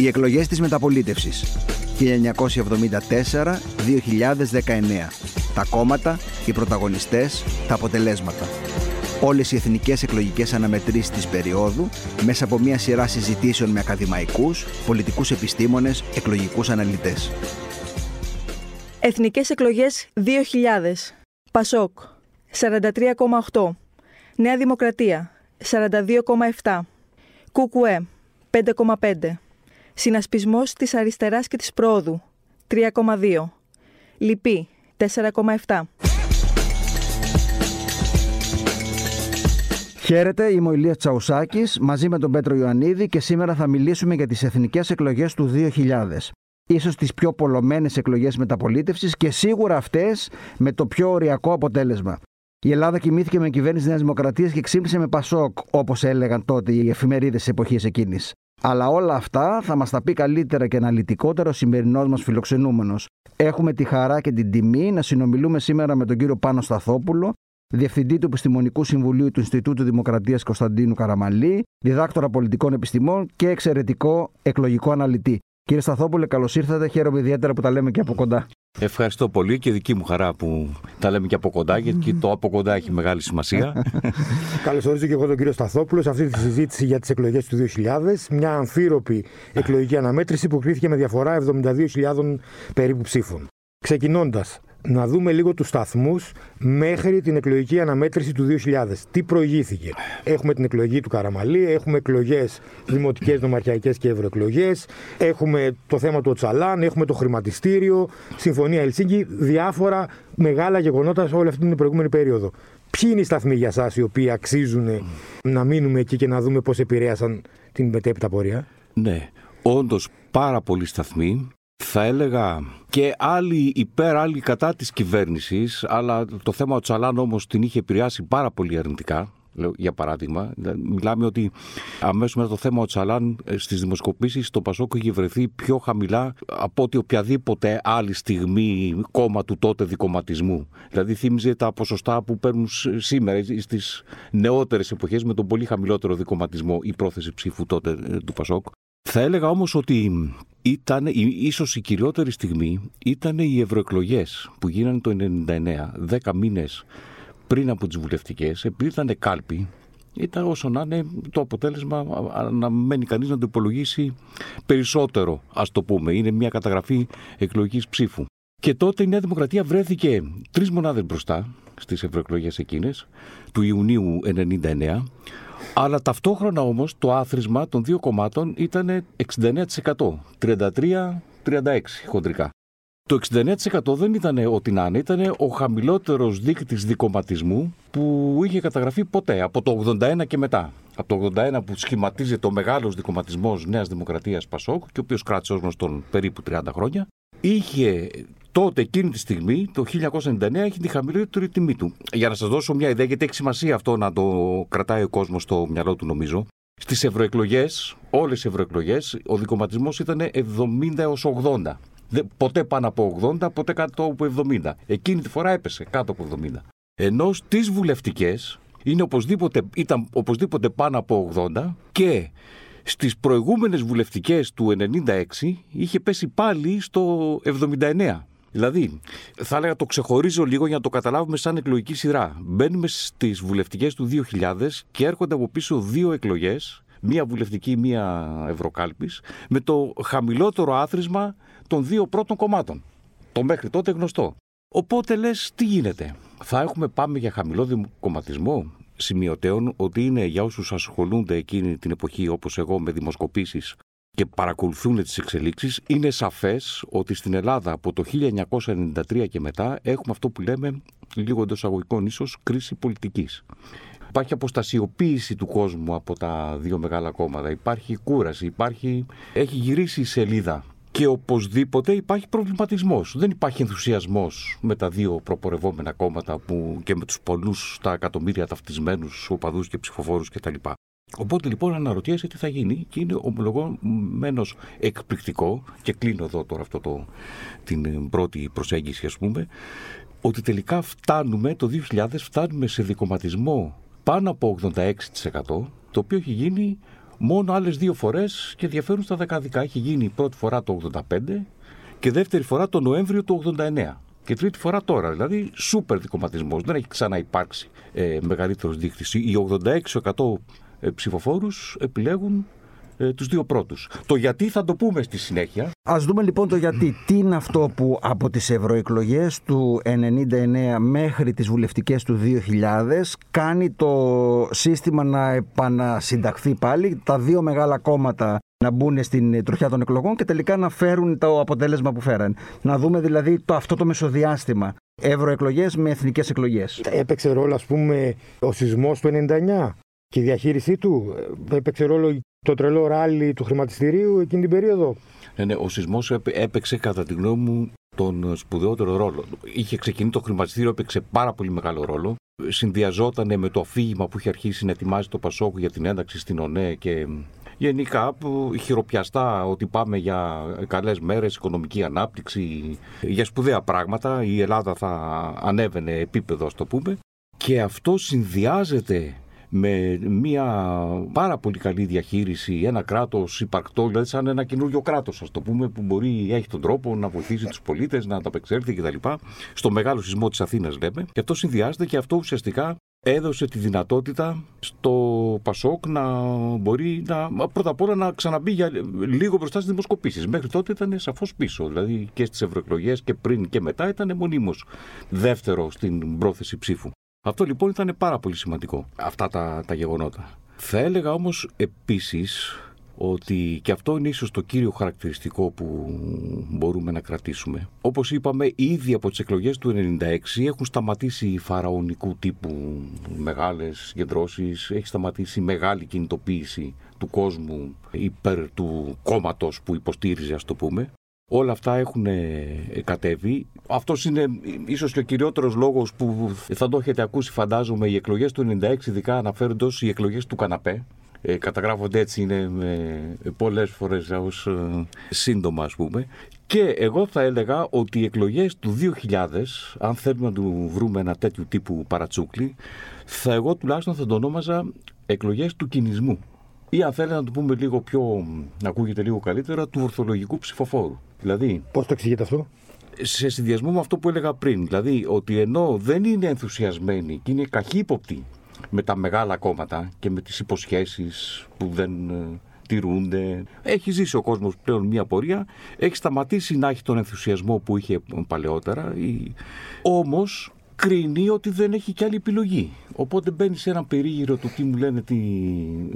Οι εκλογές της μεταπολίτευσης. 1974-2019 Τα κόμματα, οι πρωταγωνιστές, τα αποτελέσματα. Όλες οι εθνικές εκλογικές αναμετρήσεις της περίοδου μέσα από μια σειρά συζητήσεων με ακαδημαϊκούς, πολιτικούς επιστήμονες, εκλογικούς αναλυτές. Εθνικές εκλογές 2000 Πασόκ 43,8 Νέα Δημοκρατία 42,7 Κουκουέ 5,5 Συνασπισμός της αριστεράς και της πρόοδου. 3,2 Λυπή. 4,7 Χαίρετε, είμαι ο Ηλίας Τσαουσάκης μαζί με τον Πέτρο Ιωαννίδη και σήμερα θα μιλήσουμε για τις εθνικές εκλογές του 2000 ίσως τις πιο πολλωμένες εκλογές μεταπολίτευσης και σίγουρα αυτές με το πιο οριακό αποτέλεσμα. Η Ελλάδα κοιμήθηκε με κυβέρνηση Νέας Δημοκρατίας και ξύπνησε με Πασόκ, όπως έλεγαν τότε οι εφημερίδες της εποχής εκείνης. Αλλά όλα αυτά θα μας τα πει καλύτερα και αναλυτικότερα ο σημερινός μας φιλοξενούμενος. Έχουμε τη χαρά και την τιμή να συνομιλούμε σήμερα με τον κύριο Πάνο Σταθόπουλο, Διευθυντή του Επιστημονικού Συμβουλίου του Ινστιτούτου Δημοκρατίας Κωνσταντίνου Καραμαλή, διδάκτορα πολιτικών επιστημών και εξαιρετικό εκλογικό αναλυτή. Κύριε Σταθόπουλε, καλώς ήρθατε. Χαίρομαι ιδιαίτερα που τα λέμε και από κοντά. Ευχαριστώ πολύ και δική μου χαρά που τα λέμε και από κοντά, γιατί το από κοντά έχει μεγάλη σημασία. Καλώ ορίζω και εγώ τον κύριο Σταθόπουλο σε αυτή τη συζήτηση για τις εκλογές του 2000. Μια αμφίροπη εκλογική αναμέτρηση που κρίθηκε με διαφορά 72.000 περίπου ψήφων. Ξεκινώντας, να δούμε λίγο τους σταθμούς μέχρι την εκλογική αναμέτρηση του 2000. Τι προηγήθηκε. Έχουμε την εκλογή του Καραμαλή, έχουμε εκλογές δημοτικές, νομαρχιακές και ευρωεκλογές, έχουμε το θέμα του Οτσαλάν, έχουμε το χρηματιστήριο, Συμφωνία Ελσίνκη, διάφορα μεγάλα γεγονότα σε όλη αυτή την προηγούμενη περίοδο. Ποιοι είναι οι σταθμοί για εσάς οι οποίοι αξίζουν να μείνουμε εκεί και να δούμε πώς επηρέασαν την μετέπειτα πορεία; Ναι, όντως πάρα πολλοί σταθμοί θα έλεγα και άλλοι υπέρ, άλλοι κατά της κυβέρνησης, αλλά το θέμα του Τσαλάν όμως την είχε επηρεάσει πάρα πολύ αρνητικά. Για παράδειγμα, μιλάμε ότι αμέσως μετά το θέμα ο Τσαλάν ε, στις δημοσκοπήσεις το Πασόκο είχε βρεθεί πιο χαμηλά από ότι οποιαδήποτε άλλη στιγμή κόμμα του τότε δικοματισμού. Δηλαδή θύμιζε τα ποσοστά που παίρνουν σήμερα στις νεότερες εποχές με τον πολύ χαμηλότερο δικοματισμό η πρόθεση ψήφου τότε ε, του Πασόκ. Θα έλεγα όμως ότι ήταν, ίσως η κυριότερη στιγμή ήταν οι ευρωεκλογές που γίνανε το 1999, δέκα μήνες πριν από τις βουλευτικές, επειδή ήταν κάλπη, ήταν όσο να είναι το αποτέλεσμα να μένει κανείς να το υπολογίσει περισσότερο, ας το πούμε. Είναι μια καταγραφή εκλογικής ψήφου. Και τότε η Νέα Δημοκρατία βρέθηκε τρεις μονάδες μπροστά στις ευρωεκλογές εκείνες, του Ιουνίου 1999, αλλά ταυτόχρονα όμως το άθροισμα των δύο κομμάτων ήταν 69%, 33-36 χοντρικά. Το 69% δεν ήταν ό,τι να είναι, ήταν ο χαμηλότερος δείκτης δικοματισμού που είχε καταγραφεί ποτέ, από το 81 και μετά. Από το 81 που σχηματίζεται ο μεγάλος δικοματισμός Νέας Δημοκρατίας Πασόκ και ο οποίος κράτησε ως γνωστόν περίπου 30 χρόνια, είχε τότε εκείνη τη στιγμή, το 1999, έχει τη χαμηλότερη τιμή του. Για να σας δώσω μια ιδέα, γιατί έχει σημασία αυτό να το κρατάει ο κόσμος στο μυαλό του, νομίζω. Στις ευρωεκλογές, όλες οι ευρωεκλογές, ο δικοματισμός ήταν 70 έως 80. Ποτέ πάνω από 80, ποτέ κάτω από 70. Εκείνη τη φορά έπεσε κάτω από 70. Ενώ στις βουλευτικές είναι οπωσδήποτε, ήταν οπωσδήποτε πάνω από 80 και στις προηγούμενες βουλευτικές του 96 είχε πέσει πάλι στο 79. Δηλαδή, θα έλεγα το ξεχωρίζω λίγο για να το καταλάβουμε σαν εκλογική σειρά. Μπαίνουμε στις βουλευτικές του 2000 και έρχονται από πίσω δύο εκλογές, μία βουλευτική, μία ευρωκάλπης, με το χαμηλότερο άθροισμα των δύο πρώτων κομμάτων. Το μέχρι τότε γνωστό. Οπότε λες, τι γίνεται; Θα έχουμε πάμε για χαμηλό κομματισμό σημειωτέων ότι είναι για όσους ασχολούνται εκείνη την εποχή όπως εγώ με δημοσκοπήσεις και παρακολουθούν τις εξελίξεις, είναι σαφές ότι στην Ελλάδα από το 1993 και μετά έχουμε αυτό που λέμε, λίγο εντός αγωγικών ίσως, κρίση πολιτικής. Υπάρχει αποστασιοποίηση του κόσμου από τα δύο μεγάλα κόμματα. Υπάρχει κούραση, υπάρχει... έχει γυρίσει η σελίδα και οπωσδήποτε υπάρχει προβληματισμός. Δεν υπάρχει ενθουσιασμός με τα δύο προπορευόμενα κόμματα που και με τους πολλούς τα εκατομμύρια ταυτισμένους οπαδούς και ψηφοφόρους κτλ. Οπότε λοιπόν αναρωτιέσαι τι θα γίνει και είναι ομολογωμένο εκπληκτικό και κλείνω εδώ τώρα αυτό το, την πρώτη προσέγγιση ας πούμε ότι τελικά φτάνουμε το 2000 φτάνουμε σε δικοματισμό πάνω από 86% το οποίο έχει γίνει μόνο άλλες δύο φορές και διαφέρουν στα δεκαδικά. Έχει γίνει η πρώτη φορά το 85 και δεύτερη φορά το Νοέμβριο του 89. Και τρίτη φορά τώρα, δηλαδή σούπερ δικοματισμός. Δεν έχει ξαναυπάρξει ε, μεγαλύτερος δείκτης. Οι 86% ε, ψηφοφόρους επιλέγουν ε, τους δύο πρώτους. Το γιατί θα το πούμε στη συνέχεια. Ας δούμε λοιπόν το γιατί. Τι είναι αυτό που από τις ευρωεκλογές του 99 μέχρι τις βουλευτικές του 2000 κάνει το σύστημα να επανασυνταχθεί πάλι, τα δύο μεγάλα κόμματα να μπουν στην τροχιά των εκλογών και τελικά να φέρουν το αποτέλεσμα που φέραν. Να δούμε δηλαδή το, αυτό το μεσοδιάστημα. Ευρωεκλογές με εθνικές εκλογές. Έπαιξε ρόλο, ας πούμε, ο σεισμός του 99 και η διαχείρισή του. Έπαιξε ρόλο το τρελό ράλι του χρηματιστηρίου εκείνη την περίοδο. Ναι, ναι, ο σεισμός έπαιξε κατά τη γνώμη μου τον σπουδαιότερο ρόλο. Είχε ξεκινήσει το χρηματιστήριο, έπαιξε πάρα πολύ μεγάλο ρόλο. Συνδυαζόταν με το αφήγημα που είχε αρχίσει να ετοιμάζει το Πασόκ για την ένταξη στην ΟΝΕ και γενικά χειροπιαστά ότι πάμε για καλές μέρες, οικονομική ανάπτυξη, για σπουδαία πράγματα. Η Ελλάδα θα ανέβαινε επίπεδο, ας το πούμε. Και αυτό συνδυάζεται με μια πάρα πολύ καλή διαχείριση, ένα κράτος υπαρκτό, δηλαδή σαν ένα καινούριο κράτος, ας το πούμε, που μπορεί, έχει τον τρόπο να βοηθήσει τους πολίτες, να ανταπεξέλθει κτλ. Στο μεγάλο σεισμό της Αθήνας, λέμε. Και αυτό συνδυάζεται και αυτό ουσιαστικά έδωσε τη δυνατότητα στο Πασόκ να μπορεί να, πρώτα απ' όλα να ξαναμπεί για λίγο μπροστά στις δημοσκοπήσεις. Μέχρι τότε ήταν σαφώς πίσω. Δηλαδή και στις ευρωεκλογές και πριν και μετά ήταν μονίμως δεύτερο στην πρόθεση ψήφου. Αυτό λοιπόν ήταν πάρα πολύ σημαντικό, αυτά τα, τα γεγονότα. Θα έλεγα όμως επίσης ότι και αυτό είναι ίσως το κύριο χαρακτηριστικό που μπορούμε να κρατήσουμε. Όπως είπαμε, ήδη από τις εκλογές του 1996 έχουν σταματήσει οι φαραωνικού τύπου μεγάλες συγκεντρώσεις, έχει σταματήσει η μεγάλη κινητοποίηση του κόσμου υπέρ του κόμματος που υποστήριζε, ας το πούμε. Όλα αυτά έχουν κατέβει. Αυτός είναι ίσως και ο κυριότερος λόγος που θα το έχετε ακούσει, φαντάζομαι, οι εκλογές του 96 ειδικά αναφέρονται ω οι εκλογές του καναπέ. Ε, καταγράφονται έτσι είναι με πολλές φορές ως ε, σύντομα ας πούμε και εγώ θα έλεγα ότι οι εκλογές του 2000 αν θέλουμε να του βρούμε ένα τέτοιο τύπου παρατσούκλι θα εγώ τουλάχιστον θα το ονόμαζα εκλογές του κινησμού ή αν θέλετε να το πούμε λίγο πιο, να ακούγεται λίγο καλύτερα, του ορθολογικού ψηφοφόρου. Δηλαδή, Πώς το εξηγείτε αυτό; Σε συνδυασμό με αυτό που έλεγα πριν, δηλαδή ότι ενώ δεν είναι ενθουσιασμένοι και είναι καχύποπτοι με τα μεγάλα κόμματα και με τις υποσχέσεις που δεν ε, τηρούνται. Έχει ζήσει ο κόσμος πλέον μια πορεία, έχει σταματήσει να έχει τον ενθουσιασμό που είχε παλαιότερα, όμως κρίνει ότι δεν έχει κι άλλη επιλογή. Οπότε μπαίνει σε έναν περίγυρο του τι μου λένε τι...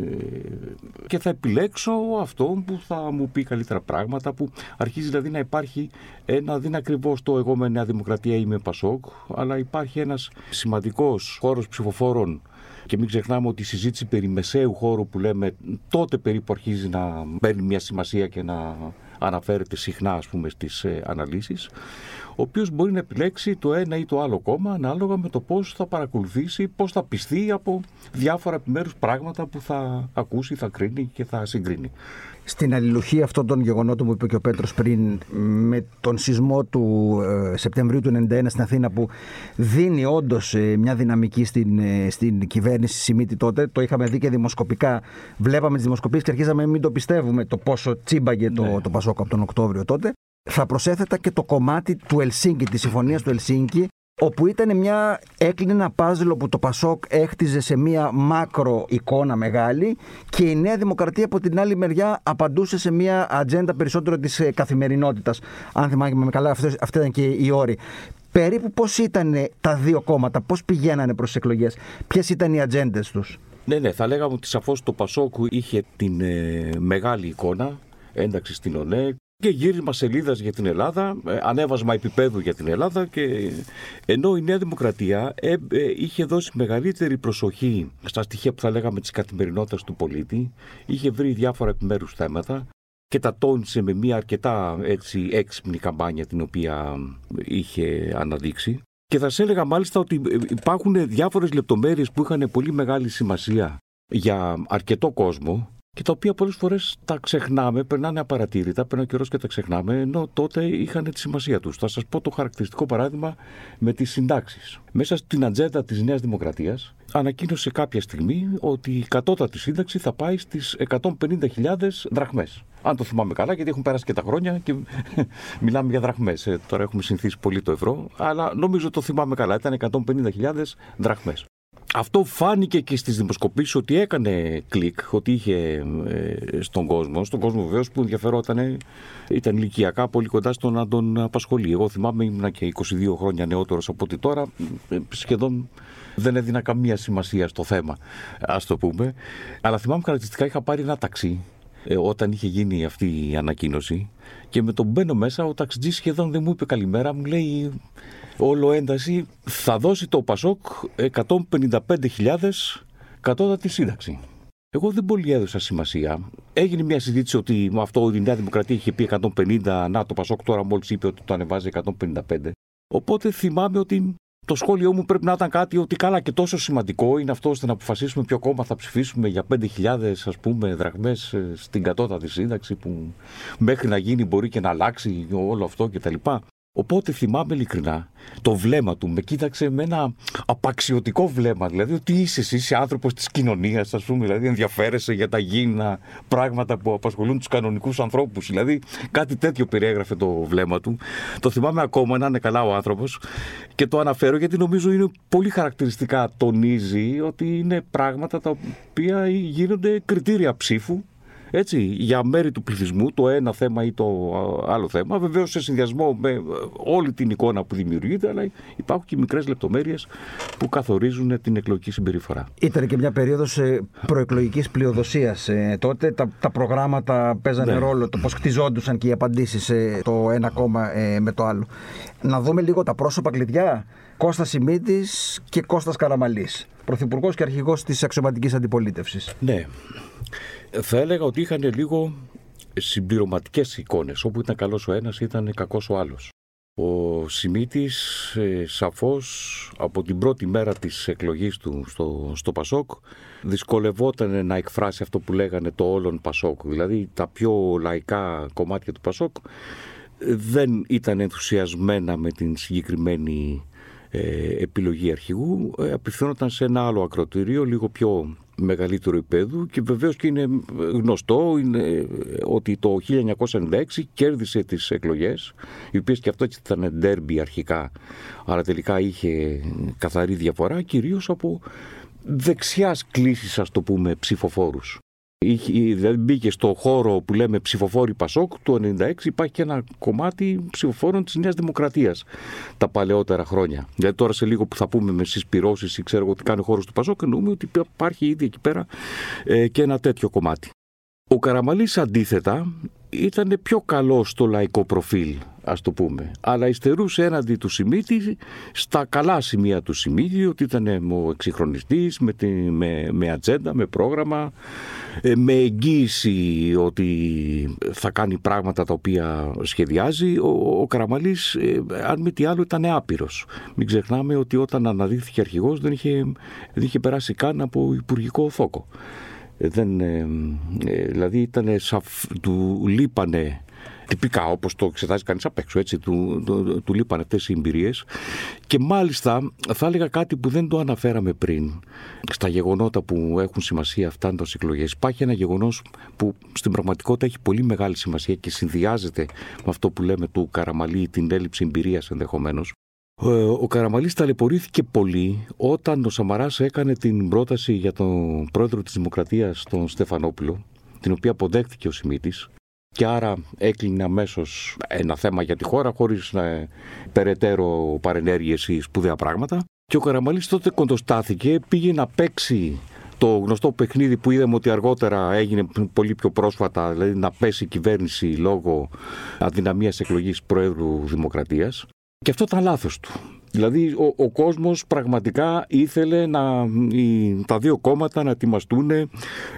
Ε, και θα επιλέξω αυτό που θα μου πει καλύτερα πράγματα, που αρχίζει δηλαδή να υπάρχει ένα, δεν ακριβώς το εγώ με Νέα Δημοκρατία ή με Πασόκ, αλλά υπάρχει ένας σημαντικός χώρος ψηφοφόρων και μην ξεχνάμε ότι η συζήτηση περί μεσαίου χώρου που λέμε τότε περίπου αρχίζει να παίρνει μια σημασία και να αναφέρεται συχνά ας πούμε στις ε, αναλύσεις ο οποίος μπορεί να επιλέξει το ένα ή το άλλο κόμμα ανάλογα με το πώς θα παρακολουθήσει, πώς θα πιστεί από διάφορα επιμέρους πράγματα που θα ακούσει, θα κρίνει και θα συγκρίνει. Στην αλληλουχία αυτών των γεγονότων που είπε και ο Πέτρος πριν με τον σεισμό του ε, Σεπτεμβρίου του 1991 στην Αθήνα που δίνει όντως ε, μια δυναμική στην, ε, στην κυβέρνηση Σιμίτη τότε, το είχαμε δει και δημοσκοπικά, βλέπαμε τις δημοσκοπήσεις και αρχίζαμε να μην το πιστεύουμε το πόσο τσίμπαγε το, ναι. το Πασόκο από τον Οκτώβριο τότε θα προσέθετα και το κομμάτι του Ελσίνκη, της συμφωνίας του Ελσίνκη, όπου ήταν μια, έκλεινε ένα πάζλο που το Πασόκ έχτιζε σε μια μάκρο εικόνα μεγάλη και η Νέα Δημοκρατία από την άλλη μεριά απαντούσε σε μια ατζέντα περισσότερο της ε, καθημερινότητας. Αν θυμάμαι καλά, αυτή ήταν και η όρη. Περίπου πώς ήταν τα δύο κόμματα, πώς πηγαίνανε προς τις εκλογές, ποιες ήταν οι ατζέντες τους; Ναι, ναι, θα λέγαμε ότι σαφώς το Πασόκ είχε την ε, μεγάλη εικόνα, ένταξη στην ΟΝΕ, και γύρισμα σελίδας για την Ελλάδα, ε, ανέβασμα επίπεδου για την Ελλάδα και ενώ η Νέα Δημοκρατία ε, ε, είχε δώσει μεγαλύτερη προσοχή στα στοιχεία που θα λέγαμε της καθημερινότητας του πολίτη, είχε βρει διάφορα επιμέρους θέματα και τα τόνισε με μια αρκετά έτσι, έξυπνη καμπάνια την οποία είχε αναδείξει. Και θα σε έλεγα μάλιστα ότι υπάρχουν διάφορες λεπτομέρειες που είχαν πολύ μεγάλη σημασία για αρκετό κόσμο και τα οποία πολλές φορές τα ξεχνάμε, περνάνε απαρατήρητα, περνάει ο καιρός και τα ξεχνάμε, ενώ τότε είχαν τη σημασία τους. Θα σας πω το χαρακτηριστικό παράδειγμα με τις συντάξεις. Μέσα στην ατζέντα της Νέας Δημοκρατίας ανακοίνωσε κάποια στιγμή ότι η κατώτατη σύνταξη θα πάει στις 150.000 δραχμές. Αν το θυμάμαι καλά, γιατί έχουν περάσει και τα χρόνια και μιλάμε για δραχμές. Ε, τώρα έχουμε συνηθίσει πολύ το ευρώ, αλλά νομίζω το θυμάμαι καλά. Ήταν 150.000 δραχμές. Αυτό φάνηκε και στις δημοσκοπήσεις ότι έκανε κλικ, ότι είχε ε, στον κόσμο. Στον κόσμο βεβαίως που ενδιαφερόταν, ήταν ηλικιακά πολύ κοντά στο να τον απασχολεί. Εγώ θυμάμαι ήμουν και 22 χρόνια νεότερος από ότι τώρα, ε, σχεδόν δεν έδινα καμία σημασία στο θέμα, ας το πούμε. Αλλά θυμάμαι χαρακτηριστικά είχα πάρει ένα ταξί ε, όταν είχε γίνει αυτή η ανακοίνωση και με τον μπαίνω μέσα ο ταξιτζής σχεδόν δεν μου είπε καλημέρα, μου λέει όλο ένταση θα δώσει το Πασόκ 155.000 κατώτατη σύνταξη. Εγώ δεν πολύ έδωσα σημασία. Έγινε μια συζήτηση ότι με αυτό η Νέα Δημοκρατία είχε πει 150, να το Πασόκ τώρα μόλις είπε ότι το ανεβάζει 155. Οπότε θυμάμαι ότι το σχόλιο μου πρέπει να ήταν κάτι ότι καλά και τόσο σημαντικό είναι αυτό ώστε να αποφασίσουμε ποιο κόμμα θα ψηφίσουμε για 5.000 ας πούμε δραχμές ε, στην κατώτατη σύνταξη που μέχρι να γίνει μπορεί και να αλλάξει όλο αυτό κτλ. Οπότε θυμάμαι ειλικρινά το βλέμμα του. Με κοίταξε με ένα απαξιωτικό βλέμμα. Δηλαδή, ότι είσαι εσύ, είσαι άνθρωπος της κοινωνίας, ας πούμε. Δηλαδή, ενδιαφέρεσαι για τα γίνα πράγματα που απασχολούν τους κανονικούς ανθρώπους. Δηλαδή, κάτι τέτοιο περιέγραφε το βλέμμα του. Το θυμάμαι ακόμα να είναι καλά ο άνθρωπος. Και το αναφέρω γιατί νομίζω είναι πολύ χαρακτηριστικά τονίζει ότι είναι πράγματα τα οποία γίνονται κριτήρια ψήφου έτσι, για μέρη του πληθυσμού, το ένα θέμα ή το άλλο θέμα. Βεβαίως σε συνδυασμό με όλη την εικόνα που δημιουργείται, αλλά υπάρχουν και μικρές λεπτομέρειες που καθορίζουν την εκλογική συμπεριφορά. Ήταν και μια περίοδος προεκλογικής πλειοδοσίας. Ε, τότε τα, τα προγράμματα παίζανε ναι. ρόλο, το πώς χτιζόντουσαν και οι απαντήσεις το ένα κόμμα ε, με το άλλο. Να δούμε λίγο τα πρόσωπα κλειδιά. Κώστας Σιμίτης και Κώστας Καραμαλής, Πρωθυπουργός και Αρχηγός της Αξιωματικής Αντιπολίτευσης. Ναι θα έλεγα ότι είχαν λίγο συμπληρωματικές εικόνες. Όπου ήταν καλός ο ένας ήταν κακός ο άλλος. Ο Σιμίτης ε, σαφώς από την πρώτη μέρα της εκλογής του στο, στο Πασόκ δυσκολευόταν να εκφράσει αυτό που λέγανε το όλον Πασόκ. Δηλαδή τα πιο λαϊκά κομμάτια του Πασόκ δεν ήταν ενθουσιασμένα με την συγκεκριμένη ε, επιλογή αρχηγού. Ε, απευθύνονταν σε ένα άλλο ακροτήριο λίγο πιο μεγαλύτερο επίπεδο και βεβαίως και είναι γνωστό είναι ότι το 1996 κέρδισε τις εκλογές οι οποίες και αυτό ήταν ντέρμπι αρχικά αλλά τελικά είχε καθαρή διαφορά κυρίως από δεξιάς κλίσης ας το πούμε ψηφοφόρους δηλαδή μπήκε στο χώρο που λέμε ψηφοφόροι Πασόκ του 1996 υπάρχει και ένα κομμάτι ψηφοφόρων της Νέας Δημοκρατίας τα παλαιότερα χρόνια. Δηλαδή τώρα σε λίγο που θα πούμε με συσπυρώσεις ή ξέρω εγώ τι κάνει ο χώρος του Πασόκ εννοούμε ότι υπάρχει ήδη εκεί πέρα ε, και ένα τέτοιο κομμάτι. Ο Καραμαλής αντίθετα ήταν πιο καλός στο λαϊκό προφίλ, ας το πούμε. Αλλά υστερούσε έναντι του Σιμίτη στα καλά σημεία του Σιμίτη, ότι ήταν ο εξυγχρονιστής, με, με, με ατζέντα, με πρόγραμμα, ε, με εγγύηση ότι θα κάνει πράγματα τα οποία σχεδιάζει. Ο, ο Καραμαλής, ε, αν μη τι άλλο, ήταν άπειρος. Μην ξεχνάμε ότι όταν αναδείχθηκε αρχηγός δεν είχε, δεν είχε περάσει καν από υπουργικό θόκο. Ε, δεν, ε, ε, δηλαδή ήταν σαφ, του λείπανε τυπικά όπως το εξετάζει κανείς απ' έξω έτσι, του, του, του λείπανε αυτές οι εμπειρίες. Και μάλιστα θα έλεγα κάτι που δεν το αναφέραμε πριν στα γεγονότα που έχουν σημασία φτάνοντας εκλογές. Υπάρχει ένα γεγονός που στην πραγματικότητα έχει πολύ μεγάλη σημασία και συνδυάζεται με αυτό που λέμε του Καραμαλή την έλλειψη εμπειρίας ενδεχομένως. ε, ο Καραμαλής ταλαιπωρήθηκε πολύ όταν ο Σαμαράς έκανε την πρόταση για τον πρόεδρο της Δημοκρατίας, τον Στεφανόπουλο, την οποία αποδέχτηκε ο Σιμίτης και άρα έκλεινε αμέσως ένα θέμα για τη χώρα χωρίς να περαιτέρω παρενέργειες ή σπουδαία πράγματα. Και ο Καραμαλής τότε κοντοστάθηκε, πήγε να παίξει το γνωστό παιχνίδι που είδαμε ότι αργότερα έγινε πολύ πιο πρόσφατα, δηλαδή να πέσει η κυβέρνηση λόγω αδυναμίας εκλογής Προέδρου Δημοκρατίας. Και αυτό ήταν λάθος του. Δηλαδή ο, ο κόσμος πραγματικά ήθελε να, τα δύο κόμματα να ετοιμαστούν,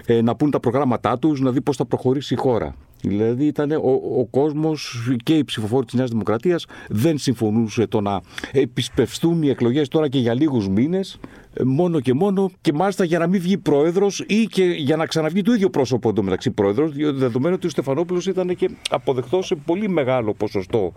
ε, να πούν τα προγράμματά τους, να δει πώς θα προχωρήσει η χώρα. Δηλαδή ήταν ο, ο κόσμος και οι ψηφοφόροι της Νέας Δημοκρατίας δεν συμφωνούσε το να επισπευστούν οι εκλογές τώρα και για λίγους μήνες μόνο και μόνο και μάλιστα για να μην βγει πρόεδρος ή και για να ξαναβγεί το ίδιο πρόσωπο εντωμεταξύ πρόεδρος δεδομένου ότι ο Στεφανόπουλος ήταν και αποδεκτός σε πολύ μεγάλο ποσοστό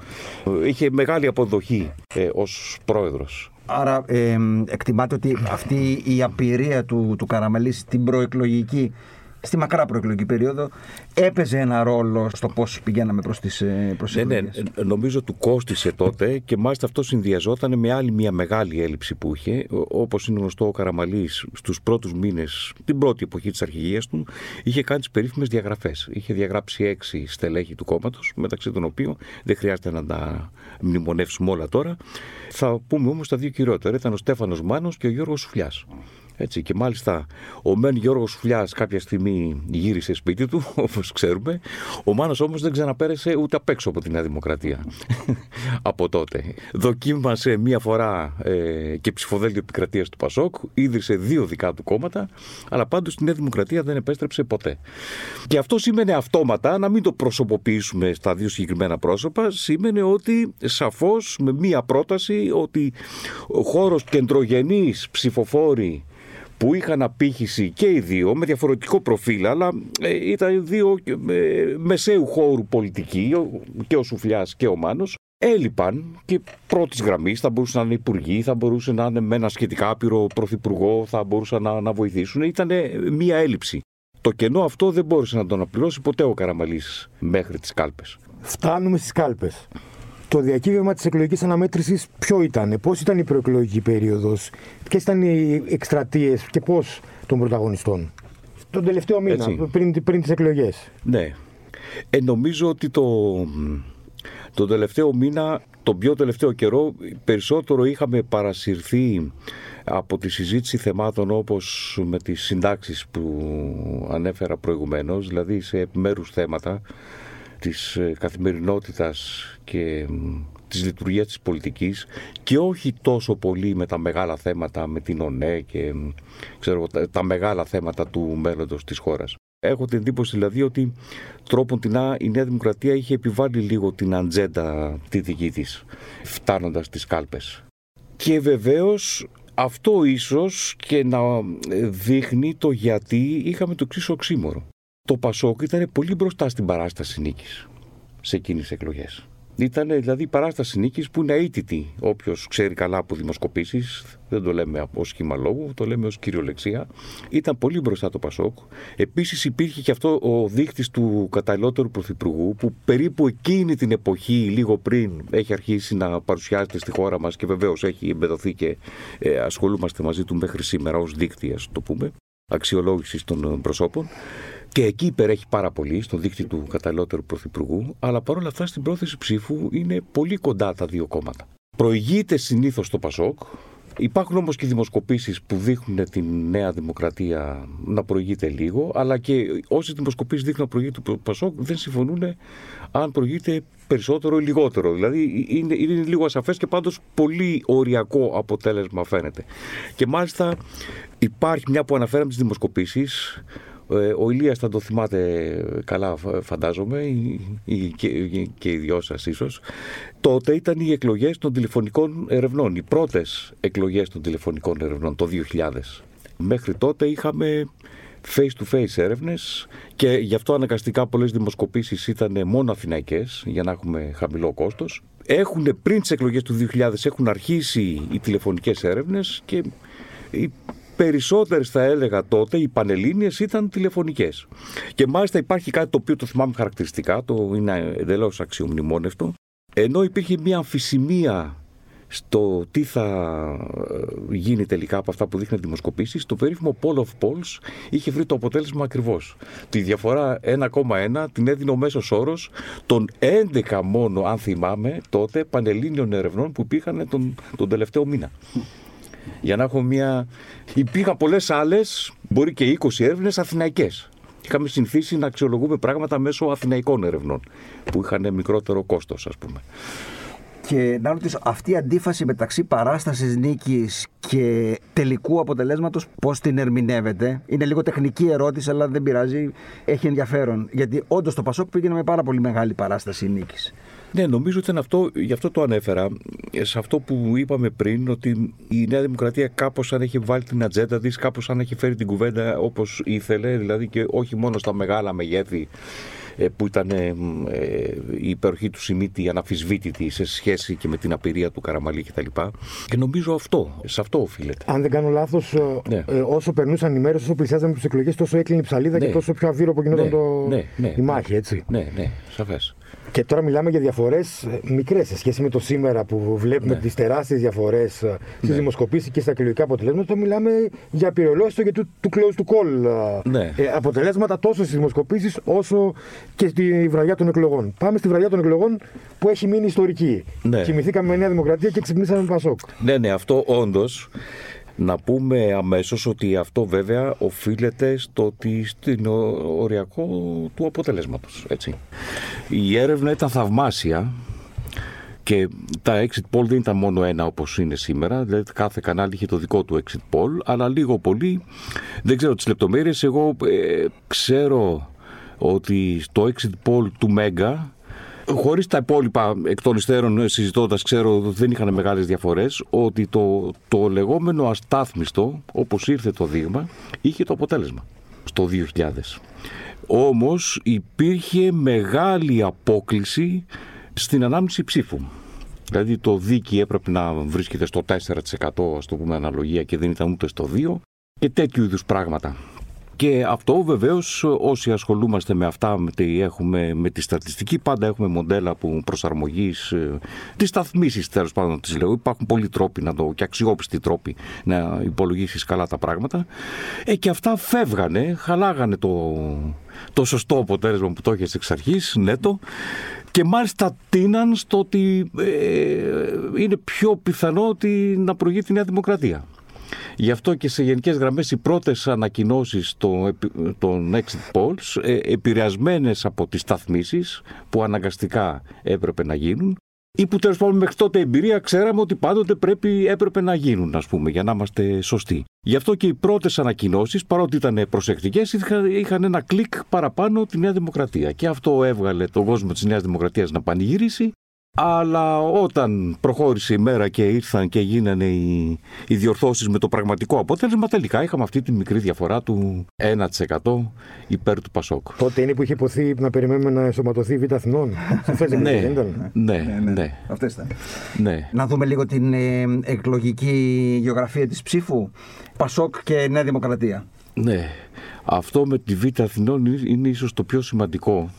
είχε μεγάλη αποδοχή ε, ως πρόεδρος. Άρα ε, εκτιμάτε ότι αυτή η απειρία του, του Καραμαλής στην προεκλογική στη μακρά προεκλογική περίοδο έπαιζε ένα ρόλο στο πώς πηγαίναμε προς τις ε, ναι, ναι, ναι, νομίζω του κόστησε τότε και μάλιστα αυτό συνδυαζόταν με άλλη μια μεγάλη έλλειψη που είχε. Όπως είναι γνωστό, ο Καραμαλής στους πρώτους μήνες, την πρώτη εποχή της αρχηγίας του, είχε κάνει τις περίφημες διαγραφές. Είχε διαγράψει έξι στελέχη του κόμματος, μεταξύ των οποίων δεν χρειάζεται να τα μνημονεύσουμε όλα τώρα. Θα πούμε όμως τα δύο κυριότερα. Ήταν ο Στέφανος Μάνος και ο Γιώργος Σουφλιάς. Έτσι, και μάλιστα ο Μεν Γιώργος Φουλιάς κάποια στιγμή γύρισε σπίτι του, όπως ξέρουμε. Ο Μάνος όμως δεν ξαναπέρασε ούτε απ' έξω από τη Νέα Δημοκρατία από τότε. Δοκίμασε μία φορά ε, και ψηφοδέλτιο επικρατείας του Πασόκ, ίδρυσε δύο δικά του κόμματα, αλλά πάντως στη Νέα Δημοκρατία δεν επέστρεψε ποτέ. Και αυτό σήμαινε αυτόματα, να μην το προσωποποιήσουμε στα δύο συγκεκριμένα πρόσωπα, σήμαινε ότι σαφώς με μία πρόταση ότι ο χώρος κεντρογενής ψηφοφόροι που είχαν απήχηση και οι δύο με διαφορετικό προφίλ, αλλά ε, ήταν δύο ε, μεσαίου χώρου πολιτικοί, και ο Σουφλιάς και ο Μάνος, έλειπαν και πρώτης γραμμής θα μπορούσαν να είναι υπουργοί, θα μπορούσαν να είναι με ένα σχετικά άπειρο πρωθυπουργό, θα μπορούσαν να, να βοηθήσουν. Ήταν μία έλλειψη. Το κενό αυτό δεν μπόρεσε να το αναπληρώσει ποτέ ο Καραμαλής μέχρι τις κάλπες. Φτάνουμε στις κάλπες. Το διακύβευμα της εκλογικής αναμέτρησης ποιο ήταν, πώς ήταν η προεκλογική περίοδος, ποιες ήταν οι εκστρατείες και πώς των πρωταγωνιστών; Τον τελευταίο μήνα, πριν, πριν τις εκλογές. Ναι. Ε, νομίζω ότι το, το τελευταίο μήνα, τον πιο τελευταίο καιρό, περισσότερο είχαμε παρασυρθεί από τη συζήτηση θεμάτων όπως με τις συντάξεις που ανέφερα προηγουμένως, δηλαδή σε επιμέρους θέματα της ε, καθημερινότητας και της λειτουργίας της πολιτικής και όχι τόσο πολύ με τα μεγάλα θέματα με την ΟΝΕ και ξέρω, τα, μεγάλα θέματα του μέλλοντος της χώρας. Έχω την εντύπωση δηλαδή ότι τρόπον την η Νέα Δημοκρατία είχε επιβάλει λίγο την ατζέντα τη δική της φτάνοντας στις κάλπες. Και βεβαίως αυτό ίσως και να δείχνει το γιατί είχαμε το εξής οξύμορο το Πασόκ ήταν πολύ μπροστά στην παράσταση νίκης σε εκείνες τις εκλογές. Ήταν δηλαδή η παράσταση νίκης που είναι αίτητη. Όποιος ξέρει καλά από δημοσκοπήσεις, δεν το λέμε ω σχήμα λόγου, το λέμε ως κυριολεξία. Ήταν πολύ μπροστά το Πασόκ. Επίσης υπήρχε και αυτό ο δείκτης του καταλληλότερου πρωθυπουργού, που περίπου εκείνη την εποχή, λίγο πριν, έχει αρχίσει να παρουσιάζεται στη χώρα μας και βεβαίως έχει εμπεδοθεί και ε, ασχολούμαστε μαζί του μέχρι σήμερα ως δείκτη, ας το πούμε, αξιολόγησης των προσώπων. Και εκεί υπερέχει πάρα πολύ στο δίκτυο του καταλληλότερου πρωθυπουργού, αλλά παρόλα αυτά στην πρόθεση ψήφου είναι πολύ κοντά τα δύο κόμματα. Προηγείται συνήθως το Πασόκ. Υπάρχουν όμως και δημοσκοπήσεις που δείχνουν τη Νέα Δημοκρατία να προηγείται λίγο, αλλά και όσοι δημοσκοπήσεις δείχνουν να προηγείται το Πασόκ δεν συμφωνούν αν προηγείται περισσότερο ή λιγότερο. Δηλαδή είναι, είναι λίγο ασαφές και πάντως πολύ οριακό αποτέλεσμα φαίνεται. Και μάλιστα υπάρχει μια που αναφέραμε τις δημοσκοπήσεις ε, ο Ηλίας θα το θυμάται καλά φαντάζομαι και οι δυο σας ίσως. Τότε ήταν οι εκλογές των τηλεφωνικών ερευνών, οι πρώτες εκλογές των τηλεφωνικών ερευνών το 2000. Μέχρι τότε είχαμε face-to-face έρευνες και γι' αυτό αναγκαστικά πολλές δημοσκοπήσεις ήταν μόνο αθηναϊκές για να έχουμε χαμηλό κόστος. Έχουν πριν τις εκλογές του 2000 έχουν αρχίσει οι τηλεφωνικές έρευνες και περισσότερες θα έλεγα τότε οι πανελλήνιες ήταν τηλεφωνικές. Και μάλιστα υπάρχει κάτι το οποίο το θυμάμαι χαρακτηριστικά, το είναι εντελώς αξιομνημόνευτο, ενώ υπήρχε μια αμφισημία στο τι θα ε, γίνει τελικά από αυτά που δείχνει δημοσκοπήσεις, το περίφημο Poll of Polls είχε βρει το αποτέλεσμα ακριβώς. Τη διαφορά 1,1 την έδινε ο μέσος όρος των 11 μόνο, αν θυμάμαι, τότε πανελλήνιων ερευνών που υπήρχαν τον, τον τελευταίο μήνα για να έχω μια. Υπήρχαν πολλές άλλες, μπορεί και 20 έρευνες αθηναϊκές. Είχαμε συνηθίσει να αξιολογούμε πράγματα μέσω αθηναϊκών ερευνών, που είχαν μικρότερο κόστος, ας πούμε. Και να ρωτήσω, αυτή η αντίφαση μεταξύ παράστασης νίκης και τελικού αποτελέσματος, πώς την ερμηνεύεται. Είναι λίγο τεχνική ερώτηση, αλλά δεν πειράζει. Έχει ενδιαφέρον. Γιατί όντως το Πασόκ πήγαινε με πάρα πολύ μεγάλη παράσταση νίκης. Ναι, νομίζω ότι είναι αυτό, γι' αυτό το ανέφερα, σε αυτό που είπαμε πριν, ότι η Νέα Δημοκρατία κάπως αν έχει βάλει την ατζέντα της, κάπως αν έχει φέρει την κουβέντα όπως ήθελε, δηλαδή και όχι μόνο στα μεγάλα μεγέθη ε, που ήταν ε, η υπεροχή του Σιμίτη αναφυσβήτητη σε σχέση και με την απειρία του Καραμαλή κτλ. Και, και νομίζω αυτό, σε αυτό οφείλεται. Αν δεν κάνω λάθος, ναι. ε, όσο περνούσαν οι μέρες, όσο πλησιάζαμε τις εκλογές, τόσο έκλεινε η ψαλίδα ναι. και τόσο πιο αβύρο γινόταν ναι. το... ναι. ναι. η μάχη, έτσι. Ναι, ναι, σαφές. Και τώρα μιλάμε για διαφορές ε, μικρές σε σχέση με το σήμερα που βλέπουμε ναι. τις τεράστιες διαφορές ε, στις ναι. δημοσκοπήσεις και στα εκλογικά αποτελέσματα. Μιλάμε για πυρολόστο και του, του close to call ε, ναι. ε, αποτελέσματα τόσο στις δημοσκοπήσεις όσο και στη βραδιά των εκλογών. Πάμε στη βραδιά των εκλογών που έχει μείνει ιστορική. Ναι. Κοιμηθήκαμε με Νέα Δημοκρατία και ξυπνήσαμε με Πασόκ. Ναι, ναι, αυτό όντως. Να πούμε αμέσως ότι αυτό βέβαια οφείλεται στο ότι στην οριακό του αποτελέσματος. Έτσι. Η έρευνα ήταν θαυμάσια και τα exit poll δεν ήταν μόνο ένα όπως είναι σήμερα, δηλαδή κάθε κανάλι είχε το δικό του exit poll, αλλά λίγο πολύ, δεν ξέρω τις λεπτομέρειες, εγώ ε, ξέρω ότι στο exit poll του Μέγκα Χωρίς τα υπόλοιπα εκ των υστέρων συζητώντας, ξέρω ότι δεν είχαν μεγάλες διαφορές, ότι το, το λεγόμενο αστάθμιστο, όπως ήρθε το δείγμα, είχε το αποτέλεσμα στο 2000. Όμως υπήρχε μεγάλη απόκληση στην ανάμνηση ψήφου. Δηλαδή το δίκη έπρεπε να βρίσκεται στο 4% ας το πούμε αναλογία και δεν ήταν ούτε στο 2% και τέτοιου είδους πράγματα. Και αυτό βεβαίως όσοι ασχολούμαστε με αυτά, με τη, έχουμε, με τη στατιστική, πάντα έχουμε μοντέλα που προσαρμογής, ε, τις σταθμίσεις τέλος πάντων τις λέω. Υπάρχουν πολλοί τρόποι να το, και αξιόπιστοι τρόποι να υπολογίσεις καλά τα πράγματα. Ε, και αυτά φεύγανε, χαλάγανε το, το σωστό αποτέλεσμα που το έχει εξ αρχής, νέτο. Και μάλιστα τίναν στο ότι ε, είναι πιο πιθανό ότι να προηγεί τη Νέα Δημοκρατία. Γι' αυτό και σε γενικές γραμμές οι πρώτες ανακοινώσεις των exit polls ε, επηρεασμένες από τις σταθμίσεις που αναγκαστικά έπρεπε να γίνουν ή που τέλος πάντων μέχρι τότε εμπειρία ξέραμε ότι πάντοτε πρέπει, έπρεπε να γίνουν, ας πούμε, για να είμαστε σωστοί. Γι' αυτό και οι πρώτες ανακοινώσεις, παρότι ήταν προσεκτικές, είχαν, είχαν ένα κλικ παραπάνω τη Νέα Δημοκρατία. Και αυτό έβγαλε τον κόσμο της Νέας Δημοκρατίας να πανηγυρίσει αλλά όταν προχώρησε η μέρα και ήρθαν και γίνανε οι, οι διορθώσεις με το πραγματικό αποτέλεσμα, τελικά είχαμε αυτή τη μικρή διαφορά του 1% υπέρ του Πασόκ. Τότε είναι που είχε υποθεί να περιμένουμε να ενσωματωθεί η Β' Αθηνών. ναι, ναι, ναι, ναι, ναι. Αυτές ήταν. Ναι. Να δούμε λίγο την ε, εκλογική γεωγραφία της ψήφου. Πασόκ και Νέα Δημοκρατία. Ναι. Αυτό με τη Β' Αθηνών είναι ίσως το πιο σημαντικό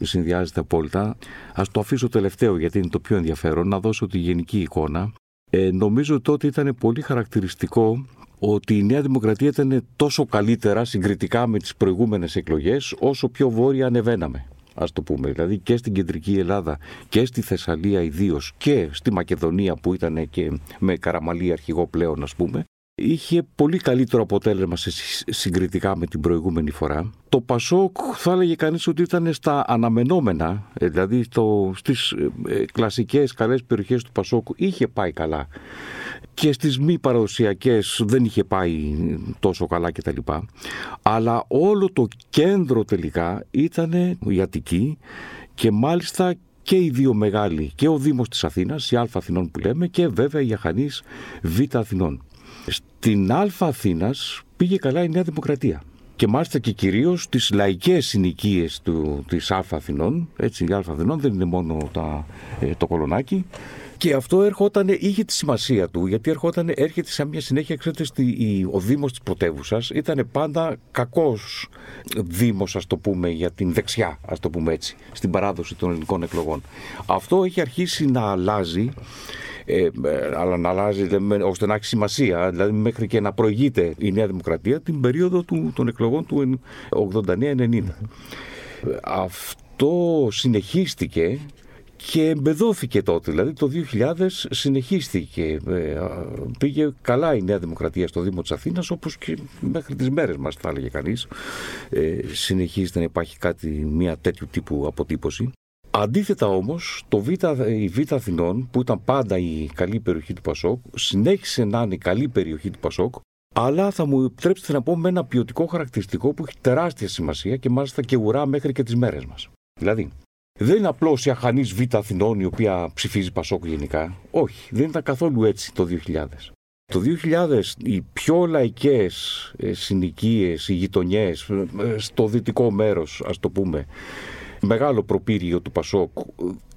συνδυάζεται απόλυτα. Α το αφήσω τελευταίο γιατί είναι το πιο ενδιαφέρον, να δώσω τη γενική εικόνα. Ε, νομίζω τότε ήταν πολύ χαρακτηριστικό ότι η Νέα Δημοκρατία ήταν τόσο καλύτερα συγκριτικά με τις προηγούμενες εκλογές όσο πιο βόρεια ανεβαίναμε. Ας το πούμε, δηλαδή και στην κεντρική Ελλάδα και στη Θεσσαλία ιδίως και στη Μακεδονία που ήταν και με Καραμαλή αρχηγό πλέον ας πούμε είχε πολύ καλύτερο αποτέλεσμα σε συγκριτικά με την προηγούμενη φορά. Το Πασόκ θα έλεγε κανείς ότι ήταν στα αναμενόμενα, ε, δηλαδή στο, στις ε, ε, κλασικές καλές περιοχές του Πασόκ είχε πάει καλά και στις μη παραδοσιακές δεν είχε πάει τόσο καλά κτλ. Αλλά όλο το κέντρο τελικά ήταν η Αττική και μάλιστα και οι δύο μεγάλοι, και ο Δήμος της Αθήνας, η Α Αθηνών που λέμε, και βέβαια η Αχανής Β Αθηνών. Στην Α Αθήνας πήγε καλά η Νέα Δημοκρατία. Και μάλιστα και κυρίως τις λαϊκές συνοικίες της Α Αθηνών. Έτσι, η Α Αθηνών δεν είναι μόνο τα, ε, το κολονάκι. Και αυτό έρχονταν, είχε τη σημασία του, γιατί έρχονταν, έρχεται σε μια συνέχεια, ξέρετε, στη, ο Δήμος της πρωτεύουσας ήταν πάντα κακός Δήμος, ας το πούμε, για την δεξιά, ας το πούμε έτσι, στην παράδοση των ελληνικών εκλογών. Αυτό έχει αρχίσει να αλλάζει ε, αλλά να αλλάζει ώστε να έχει σημασία, δηλαδή μέχρι και να προηγείται η Νέα Δημοκρατία την περίοδο του, των εκλογών του 89-90. Αυτό συνεχίστηκε και εμπεδόθηκε τότε. Δηλαδή το 2000 συνεχίστηκε. Ε, πήγε καλά η Νέα Δημοκρατία στο Δήμο της Αθήνας όπως και μέχρι τις μέρες μας θα έλεγε κανείς. Ε, συνεχίζεται να υπάρχει κάτι, μια τέτοιου τύπου αποτύπωση. Αντίθετα όμως, το Β, η Β Αθηνών, που ήταν πάντα η καλή περιοχή του Πασόκ, συνέχισε να είναι η καλή περιοχή του Πασόκ, αλλά θα μου επιτρέψετε να πω με ένα ποιοτικό χαρακτηριστικό που έχει τεράστια σημασία και μάλιστα και ουρά μέχρι και τις μέρες μας. Δηλαδή, δεν είναι απλώς η αχανής Β' Αθηνών η οποία ψηφίζει Πασόκ γενικά. Όχι, δεν ήταν καθόλου έτσι το 2000. Το 2000 οι πιο λαϊκές ε, συνοικίες, οι γειτονιές ε, στο δυτικό μέρος ας το πούμε μεγάλο προπύριο του Πασόκ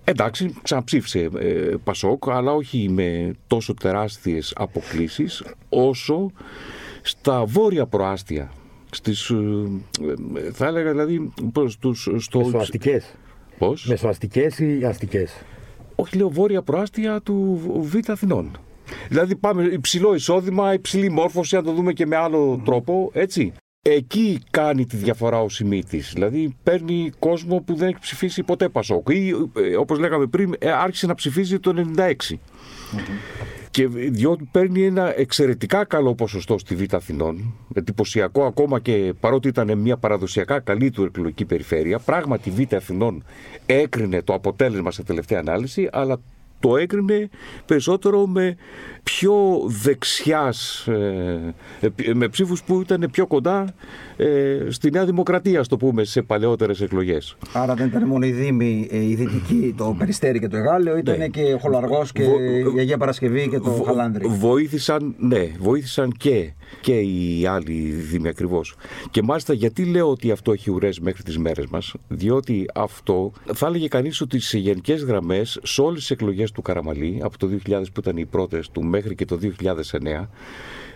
εντάξει ξαναψήφισε ε, Πασόκ αλλά όχι με τόσο τεράστιες αποκλήσεις όσο στα βόρεια προάστια στις, θα έλεγα δηλαδή στους, στο, Πώς; Μεσοαστικέ ή αστικές; Όχι, λέω βόρεια προάστια του Β' Αθηνών. Δηλαδή πάμε υψηλό εισόδημα, υψηλή μόρφωση, αν το δούμε και με άλλο τρόπο, έτσι. Εκεί κάνει τη διαφορά ο Σιμίτης. Δηλαδή παίρνει κόσμο που δεν έχει ψηφίσει ποτέ Πασόκ. Ή ε, όπως λέγαμε πριν, ε, άρχισε να ψηφίζει το 96. Και διότι παίρνει ένα εξαιρετικά καλό ποσοστό στη Β' Αθηνών, εντυπωσιακό ακόμα και παρότι ήταν μια παραδοσιακά καλή του εκλογική περιφέρεια, πράγματι η Β' Αθηνών έκρινε το αποτέλεσμα σε τελευταία ανάλυση, αλλά το έκρινε περισσότερο με πιο δεξιάς, ε, με ψήφους που ήταν πιο κοντά ε, στη Νέα Δημοκρατία, στο πούμε, σε παλαιότερες εκλογές. Άρα δεν ήταν μόνο η Δήμη, ε, η Δυτική, το Περιστέρι και το Εγάλεο, ήταν ναι. και ο Χολαργός και η Αγία Παρασκευή και το Βο... Χαλάνδρη. Βοήθησαν, ναι, βοήθησαν και, και οι άλλοι Δήμοι ακριβώς. Και μάλιστα γιατί λέω ότι αυτό έχει ουρές μέχρι τις μέρες μας, διότι αυτό θα έλεγε κανείς ότι σε γενικές γραμμές, σε όλες τις εκλογές του Καραμαλή, από το 2000 που ήταν οι πρώτες του μέχρι και το 2009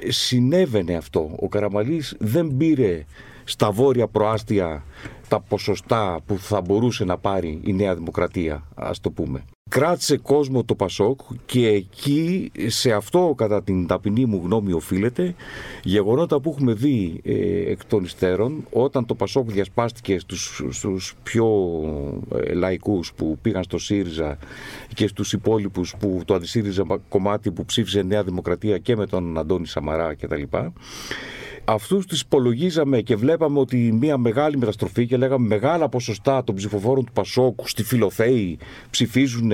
συνέβαινε αυτό. Ο Καραμαλής δεν πήρε στα βόρεια προάστια τα ποσοστά που θα μπορούσε να πάρει η Νέα Δημοκρατία, ας το πούμε κράτησε κόσμο το Πασόκ και εκεί σε αυτό κατά την ταπεινή μου γνώμη οφείλεται. Γεγονότα που έχουμε δει ε, εκ των υστέρων όταν το Πασόκ διασπάστηκε στους, στους πιο ε, λαϊκούς που πήγαν στο ΣΥΡΙΖΑ και στους υπόλοιπους που το αντισύριζα κομμάτι που ψήφισε Νέα Δημοκρατία και με τον Αντώνη Σαμαρά κτλ αυτούς τους υπολογίζαμε και βλέπαμε ότι μια μεγάλη μεταστροφή και λέγαμε μεγάλα ποσοστά των ψηφοφόρων του Πασόκου στη Φιλοθέη ψηφίζουν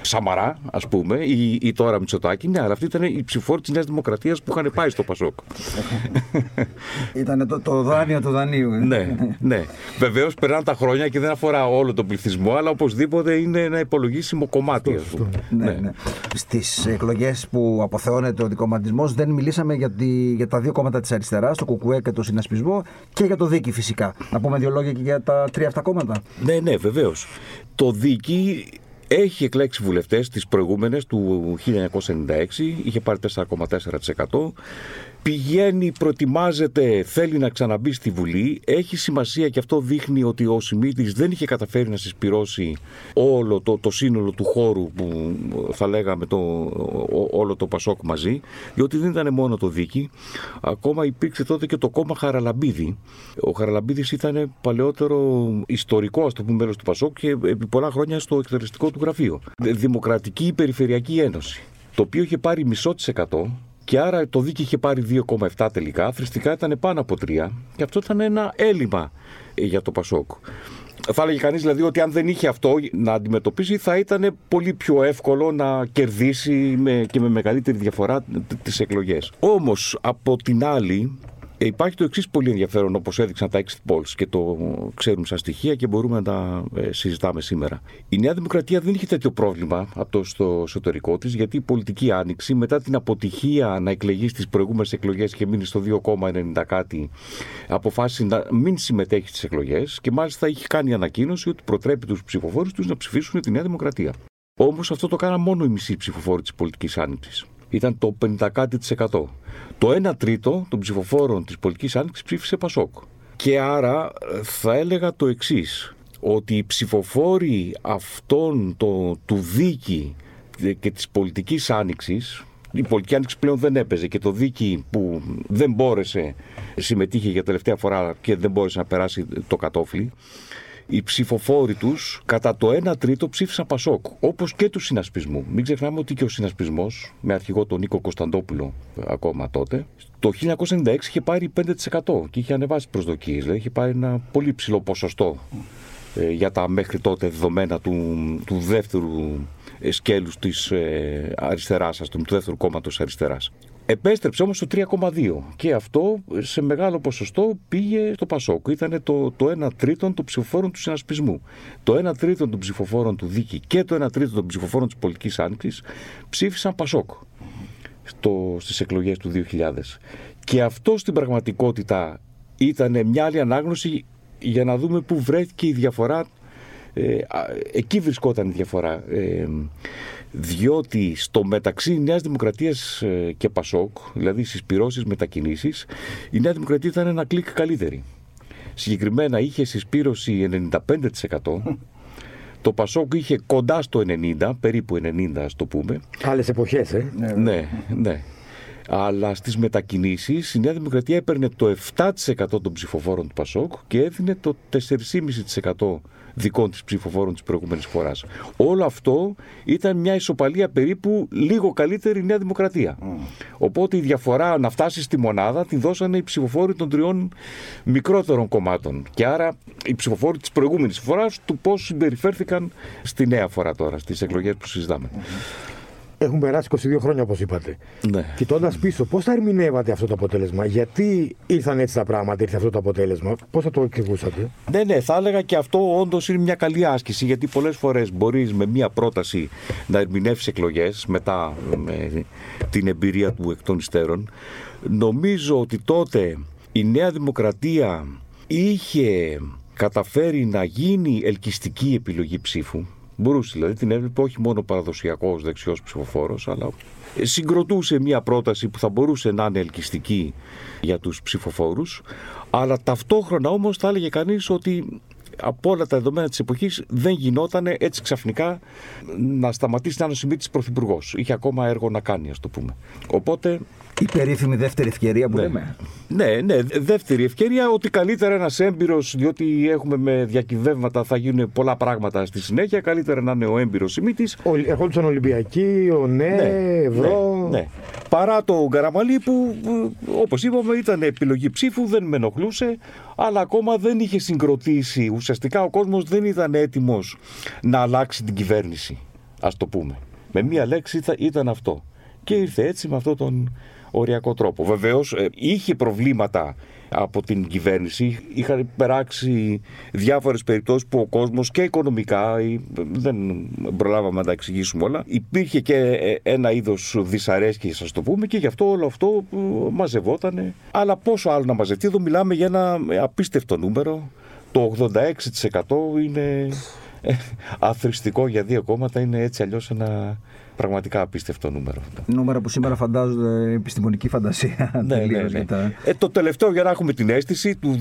Σαμαρά, ας πούμε, ή, ή τώρα Μητσοτάκη. Ναι, αλλά αυτοί ήταν οι ψηφοφόροι της Νέας Δημοκρατίας που είχαν πάει στο Πασόκ. ήταν το, το δάνειο του δανείου. Ε. ναι, ναι. Βεβαίως περνάνε τα χρόνια και δεν αφορά όλο τον πληθυσμό, αλλά οπωσδήποτε είναι ένα υπολογίσιμο κομμάτι. Ναι, ναι. ναι. Στις εκλογές που αποθεώνεται ο δικοματισμό δεν μιλήσαμε για, τη, για τα δύο κόμματα της αριστεράς, το Κουκουέ και το Συνασπισμό και για το Δίκη φυσικά. Να πούμε δύο λόγια και για τα τρία αυτά κόμματα. Ναι, ναι, βεβαίως. Το Δίκη έχει εκλέξει βουλευτές τις προηγούμενες του 1996, είχε πάρει 4,4% πηγαίνει, προετοιμάζεται, θέλει να ξαναμπεί στη Βουλή. Έχει σημασία και αυτό δείχνει ότι ο Σιμίτης δεν είχε καταφέρει να συσπυρώσει όλο το, το σύνολο του χώρου που θα λέγαμε το, όλο το Πασόκ μαζί, διότι δεν ήταν μόνο το δίκη. Ακόμα υπήρξε τότε και το κόμμα Χαραλαμπίδη. Ο Χαραλαμπίδης ήταν παλαιότερο ιστορικό, ας το πούμε, μέλος του Πασόκ και επί πολλά χρόνια στο εκτελεστικό του γραφείο. Δημοκρατική Περιφερειακή Ένωση το οποίο είχε πάρει μισό της εκατό και άρα το δίκη είχε πάρει 2,7 τελικά, θρηστικά ήταν πάνω από 3 και αυτό ήταν ένα έλλειμμα για το Πασόκ. Θα έλεγε κανείς δηλαδή ότι αν δεν είχε αυτό να αντιμετωπίσει, θα ήταν πολύ πιο εύκολο να κερδίσει με, και με μεγαλύτερη διαφορά τις εκλογές. Όμως από την άλλη, ε, υπάρχει το εξής πολύ ενδιαφέρον όπως έδειξαν τα exit polls και το ξέρουμε σαν στοιχεία και μπορούμε να τα ε, συζητάμε σήμερα. Η Νέα Δημοκρατία δεν είχε τέτοιο πρόβλημα από το στο εσωτερικό της γιατί η πολιτική άνοιξη μετά την αποτυχία να εκλεγείς στις προηγούμενες εκλογές και μείνεις στο 2,90 κάτι αποφάσισε να μην συμμετέχεις στις εκλογές και μάλιστα είχε κάνει ανακοίνωση ότι προτρέπει τους ψηφοφόρους τους να ψηφίσουν τη Νέα Δημοκρατία. Όμως αυτό το κάναν μόνο οι μισοί ψηφοφόροι της πολιτικής άνοιξης. Ήταν το 50%. Το 1 τρίτο των ψηφοφόρων της πολιτικής άνοιξης ψήφισε Πασόκ. Και άρα ε, θα έλεγα το εξής ότι οι ψηφοφόροι αυτών το, του δίκη και της πολιτικής άνοιξης η πολιτική άνοιξη πλέον δεν έπαιζε και το δίκη που δεν μπόρεσε συμμετείχε για τελευταία φορά και δεν μπόρεσε να περάσει το κατόφλι οι ψηφοφόροι τους κατά το 1 τρίτο ψήφισαν Πασόκ, όπως και του συνασπισμού. Μην ξεχνάμε ότι και ο συνασπισμός, με αρχηγό τον Νίκο Κωνσταντόπουλο ακόμα τότε, το 1996 είχε πάρει 5% και είχε ανεβάσει προσδοκίες. Δηλαδή είχε πάρει ένα πολύ ψηλό ποσοστό ε, για τα μέχρι τότε δεδομένα του, του δεύτερου ε, σκέλους της ε, αριστεράς, ας πούμε, του δεύτερου κόμματος αριστεράς. Επέστρεψε όμως το 3,2 και αυτό σε μεγάλο ποσοστό πήγε στο Πασόκ. Ήταν το, το 1 τρίτον των ψηφοφόρων του συνασπισμού. Το 1 τρίτον των ψηφοφόρων του Δίκη και το 1 τρίτον των ψηφοφόρων της πολιτικής άνοιξης ψήφισαν Πασόκ στο, στις εκλογές του 2000. Και αυτό στην πραγματικότητα ήταν μια άλλη ανάγνωση για να δούμε πού βρέθηκε η διαφορά. Ε, εκεί βρισκόταν η διαφορά. Ε, διότι στο μεταξύ Νέας Δημοκρατίας ε, και Πασόκ, δηλαδή στις πυρώσεις μετακινήσεις, η Νέα Δημοκρατία ήταν ένα κλικ καλύτερη. Συγκεκριμένα είχε συσπήρωση 95%, το Πασόκ είχε κοντά στο 90, περίπου 90 ας το πούμε. Άλλες εποχές, ε. Ναι, ναι. Αλλά στις μετακινήσεις η Νέα Δημοκρατία έπαιρνε το 7% των ψηφοφόρων του Πασόκ και έδινε το 4,5% δικών της ψηφοφόρων της προηγούμενης φοράς. Όλο αυτό ήταν μια ισοπαλία περίπου λίγο καλύτερη Νέα Δημοκρατία. Οπότε η διαφορά να φτάσει στη μονάδα τη δώσανε οι ψηφοφόροι των τριών μικρότερων κομμάτων. Και άρα οι ψηφοφόροι της προηγούμενης φοράς του πώς συμπεριφέρθηκαν στη νέα φορά τώρα, στις εκλογές που συζητάμε. Έχουν περάσει 22 χρόνια, όπως είπατε. Ναι. Κοιτώντας πίσω, πώς θα ερμηνεύατε αυτό το αποτέλεσμα, Γιατί ήρθαν έτσι τα πράγματα, ήρθε αυτό το αποτέλεσμα, Πώς θα το εξηγούσατε; Ναι, ναι, θα έλεγα και αυτό όντως είναι μια καλή άσκηση, γιατί πολλές φορές μπορείς με μια πρόταση να ερμηνεύσεις εκλογές μετά με την εμπειρία του εκ των υστέρων. Νομίζω ότι τότε η Νέα Δημοκρατία είχε καταφέρει να γίνει ελκυστική επιλογή ψήφου Μπορούσε δηλαδή την έβλεπε όχι μόνο παραδοσιακός δεξιός ψηφοφόρος, αλλά συγκροτούσε μια πρόταση που θα μπορούσε να είναι ελκυστική για τους ψηφοφόρους αλλά ταυτόχρονα όμως θα έλεγε κανείς ότι από όλα τα δεδομένα της εποχής δεν γινόταν έτσι ξαφνικά να σταματήσει να είναι ο Σιμίτης πρωθυπουργός. Είχε ακόμα έργο να κάνει ας το πούμε. Οπότε η περίφημη δεύτερη ευκαιρία που ναι. λέμε. Ναι, ναι, δεύτερη ευκαιρία ότι καλύτερα ένας έμπειρος, διότι έχουμε με διακυβεύματα, θα γίνουν πολλά πράγματα στη συνέχεια. Καλύτερα να είναι ο έμπειρος ημίτη. Ερχόντουσαν Ολυμπιακοί, ο ΝΕ, ναι, Ευρώ. Ναι, ναι. Παρά το Γκαραμαλί που, όπως είπαμε, ήταν επιλογή ψήφου, δεν με ενοχλούσε, αλλά ακόμα δεν είχε συγκροτήσει. Ουσιαστικά ο κόσμος δεν ήταν έτοιμος να αλλάξει την κυβέρνηση, ας το πούμε. Με μία λέξη ήταν αυτό. Και ήρθε έτσι με αυτόν τον οριακό τρόπο. Βεβαίως ε, είχε προβλήματα από την κυβέρνηση. Είχαν περάξει διάφορες περιπτώσεις που ο κόσμος και οικονομικά, δεν προλάβαμε να τα εξηγήσουμε όλα, υπήρχε και ε, ένα είδος δυσαρέσκειας, ας το πούμε, και γι' αυτό όλο αυτό ε, μαζευότανε. Αλλά πόσο άλλο να μαζευτεί, εδώ μιλάμε για ένα απίστευτο νούμερο. Το 86% είναι αθρηστικό για δύο κόμματα, είναι έτσι αλλιώς ένα Πραγματικά απίστευτο νούμερο. Νούμερα που σήμερα φαντάζονται επιστημονική φαντασία. ναι, ναι, ναι. Ε, το τελευταίο για να έχουμε την αίσθηση του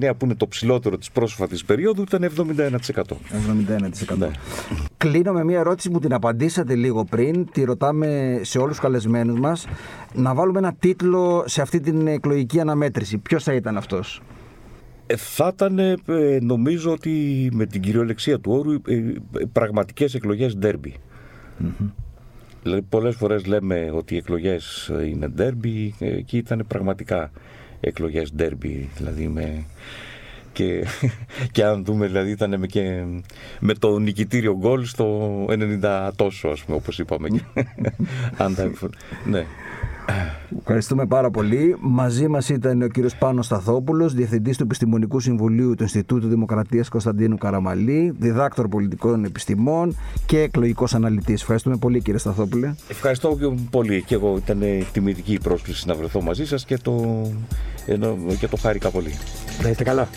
2019 που είναι το ψηλότερο της πρόσφατης περίοδου ήταν 71%. 71%. Ναι. Κλείνω με μια ερώτηση που την απαντήσατε λίγο πριν. Τη ρωτάμε σε όλους τους καλεσμένους μας. Να βάλουμε ένα τίτλο σε αυτή την εκλογική αναμέτρηση. Ποιος θα ήταν αυτός; Ε, θα ήταν ε, νομίζω ότι με την κυριολεξία του όρου ε, πραγματικές εκλογές ντέρμπι. Mm-hmm. Δηλαδή πολλές φορές λέμε ότι οι εκλογές είναι ντέρμπι και ήταν πραγματικά εκλογές ντέρμπι. Δηλαδή με... Και, και αν δούμε δηλαδή ήταν με, και, με το νικητήριο γκολ στο 90 τόσο ας πούμε όπως είπαμε. ναι. Ευχαριστούμε πάρα πολύ. Μαζί μας ήταν ο κύριος Πάνος Σταθόπουλος, Διευθυντής του Επιστημονικού Συμβουλίου του Ινστιτούτου Δημοκρατίας Κωνσταντίνου Καραμαλή, διδάκτορ πολιτικών επιστημών και εκλογικός αναλυτής. Ευχαριστούμε πολύ, κύριε Σταθόπουλε. Ευχαριστώ πολύ. Και εγώ ήταν τιμητική η πρόσκληση να βρεθώ μαζί σας και το, και το χάρηκα πολύ. Να είστε καλά.